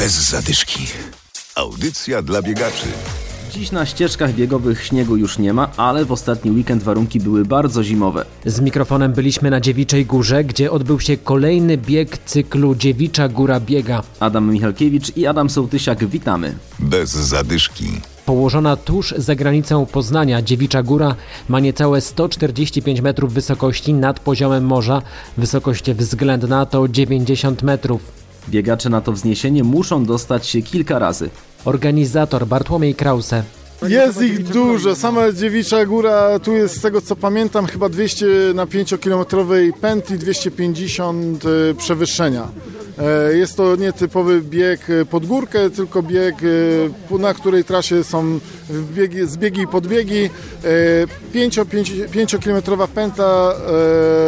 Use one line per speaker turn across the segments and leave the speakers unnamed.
Bez zadyszki. Audycja dla biegaczy.
Dziś na ścieżkach biegowych śniegu już nie ma, ale w ostatni weekend warunki były bardzo zimowe.
Z mikrofonem byliśmy na Dziewiczej Górze, gdzie odbył się kolejny bieg cyklu Dziewicza Góra Biega.
Adam Michalkiewicz i Adam Sołtysiak, witamy.
Bez zadyszki.
Położona tuż za granicą Poznania, Dziewicza Góra ma niecałe 145 metrów wysokości nad poziomem morza. Wysokość względna to 90 metrów.
Biegacze na to wzniesienie muszą dostać się kilka razy.
Organizator Bartłomiej Krause.
Jest ich dużo. Sama Dziewicza Góra tu jest z tego co pamiętam chyba 200 na 5-kilometrowej pętli, 250 e, przewyższenia. E, Jest to nietypowy bieg e, pod górkę, tylko bieg, e, na której trasie są biegi, zbiegi i podbiegi. 5-kilometrowa pętla,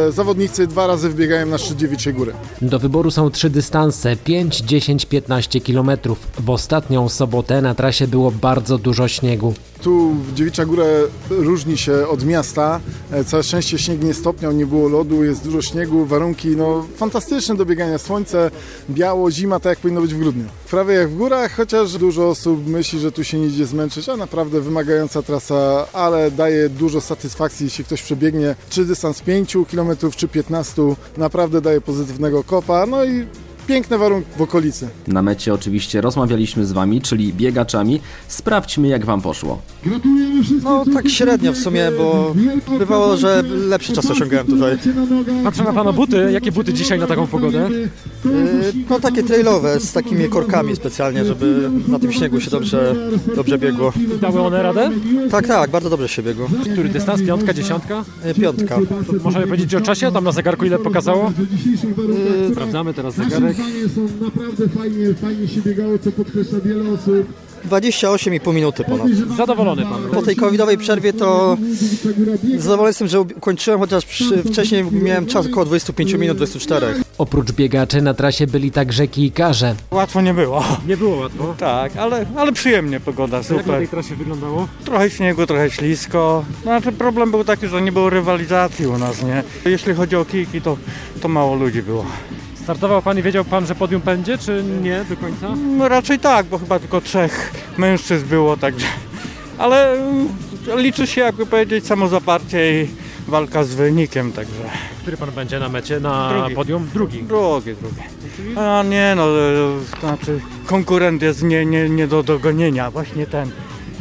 e, zawodnicy dwa razy wbiegają na szczyt Dziewiczej Góry.
Do wyboru są trzy dystanse 5, 10, 15 kilometrów. W ostatnią sobotę na trasie było bardzo dużo śniegu.
Tu Dziewicza Góra różni się od miasta. E, Całe szczęście śnieg nie stopniał, nie było lodu, jest dużo śniegu, warunki no, fantastyczne do biegania. Słońce, biało, zima, tak jak powinno być w grudniu. Prawie jak w górach, chociaż dużo osób myśli, że tu się nie idzie zmęczyć, a naprawdę wymagająca trasa, ale daje dużo satysfakcji, jeśli ktoś przebiegnie czy dystans 5 km, czy 15, naprawdę daje pozytywnego kopa, no i piękne warunki w okolicy.
Na mecie oczywiście rozmawialiśmy z wami, czyli biegaczami. Sprawdźmy jak wam poszło.
No tak średnio w sumie, bo bywało, że lepszy czas osiągałem tutaj.
Patrzę na pana buty. Jakie buty dzisiaj na taką pogodę?
Yy, No takie trailowe z takimi korkami specjalnie, żeby na tym śniegu się dobrze, dobrze biegło.
Dały one radę?
Tak, tak, bardzo dobrze się biegło.
Który dystans? Piątka, dziesiątka?
Yy, Piątka.
Możemy powiedzieć o czasie? Tam na zegarku ile pokazało? Sprawdzamy teraz zegarek.
Są naprawdę fajnie, fajnie się biegało, co podkreśla wiele osób.
28,5 minuty ponad.
Zadowolony pan.
Po tej covidowej przerwie to zadowolony jestem, że ukończyłem, chociaż przy, wcześniej miałem czas około 25 minut, 24.
Oprócz biegaczy na trasie byli także kijkarze.
Łatwo nie było.
Nie było łatwo.
Tak, ale, ale przyjemnie pogoda,
Jak na
super.
tej trasie wyglądało?
Trochę śniegu, trochę ślisko. Znaczy problem był taki, że nie było rywalizacji u nas, nie? Jeśli chodzi o kijki, to, to mało ludzi było.
Startował pan i wiedział pan, że podium będzie, czy nie do końca?
No raczej tak, bo chyba tylko trzech mężczyzn było, także... Ale mm, liczy się, jakby powiedzieć, samozaparcie i walka z wynikiem, także...
Który pan będzie na mecie, na
Drugi.
podium? Drugi.
Drugie, drugie. A nie no, to znaczy konkurent jest nie, nie, nie do dogonienia, właśnie ten.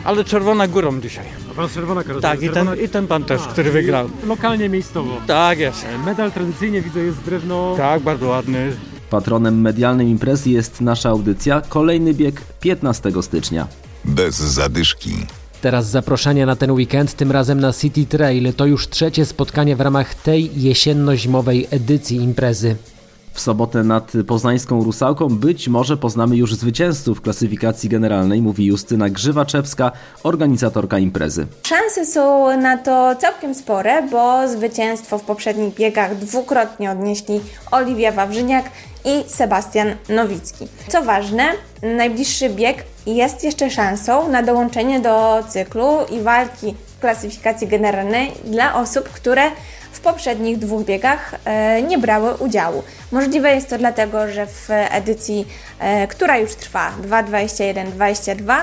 Ale Czerwona Górą dzisiaj.
A pan z czerwona karota.
Tak, i ten, i ten pan też, który wygrał.
Lokalnie, miejscowo.
Tak jest.
Medal tradycyjnie widzę jest drewno.
Tak, bardzo ładny.
Patronem medialnej imprezy jest nasza audycja. Kolejny bieg 15 stycznia.
Bez zadyszki.
Teraz zaproszenie na ten weekend, tym razem na City Trail. To już trzecie spotkanie w ramach tej jesienno-zimowej edycji imprezy.
W sobotę nad poznańską Rusałką być może poznamy już zwycięzców klasyfikacji generalnej, mówi Justyna Grzywaczewska, organizatorka imprezy.
Szanse są na to całkiem spore, bo zwycięstwo w poprzednich biegach dwukrotnie odnieśli Oliwia Wawrzyniak i Sebastian Nowicki. Co ważne, najbliższy bieg jest jeszcze szansą na dołączenie do cyklu i walki w klasyfikacji generalnej dla osób, które w poprzednich dwóch biegach e, nie brały udziału. Możliwe jest to dlatego, że w edycji, e, która już trwa 2.21-22,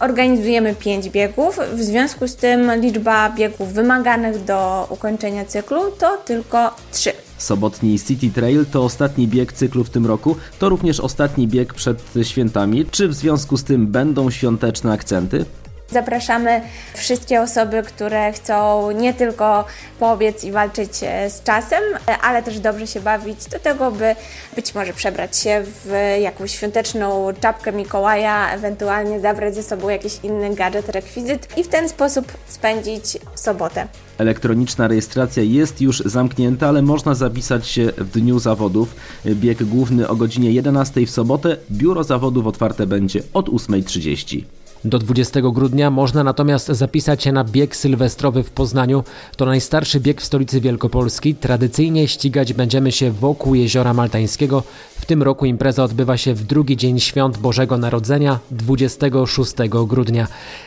Organizujemy 5 biegów, w związku z tym liczba biegów wymaganych do ukończenia cyklu to tylko 3.
Sobotni City Trail to ostatni bieg cyklu w tym roku, to również ostatni bieg przed świętami. Czy w związku z tym będą świąteczne akcenty?
Zapraszamy wszystkie osoby, które chcą nie tylko pobiec i walczyć e, z czasem, e, ale też dobrze się bawić do tego, by być może przebrać się w jakąś świąteczną czapkę Mikołaja, ewentualnie zabrać ze sobą jakiś inny gadżet, rekwizyt i w ten sposób spędzić sobotę.
Elektroniczna rejestracja jest już zamknięta, ale można zapisać się w dniu zawodów. Bieg główny o godzinie 11 w sobotę. Biuro zawodów otwarte będzie od 8.30.
Do 20 grudnia można natomiast zapisać się na bieg sylwestrowy w Poznaniu. To najstarszy bieg w stolicy Wielkopolski. Tradycyjnie ścigać będziemy się wokół Jeziora Maltańskiego. W tym roku impreza odbywa się w drugi dzień świąt Bożego Narodzenia, 26 grudnia.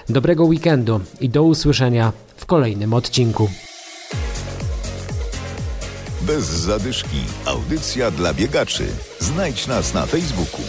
Dobrego weekendu i do usłyszenia w kolejnym odcinku.
Bez zadyszki. Audycja dla biegaczy. Znajdź nas na Facebooku.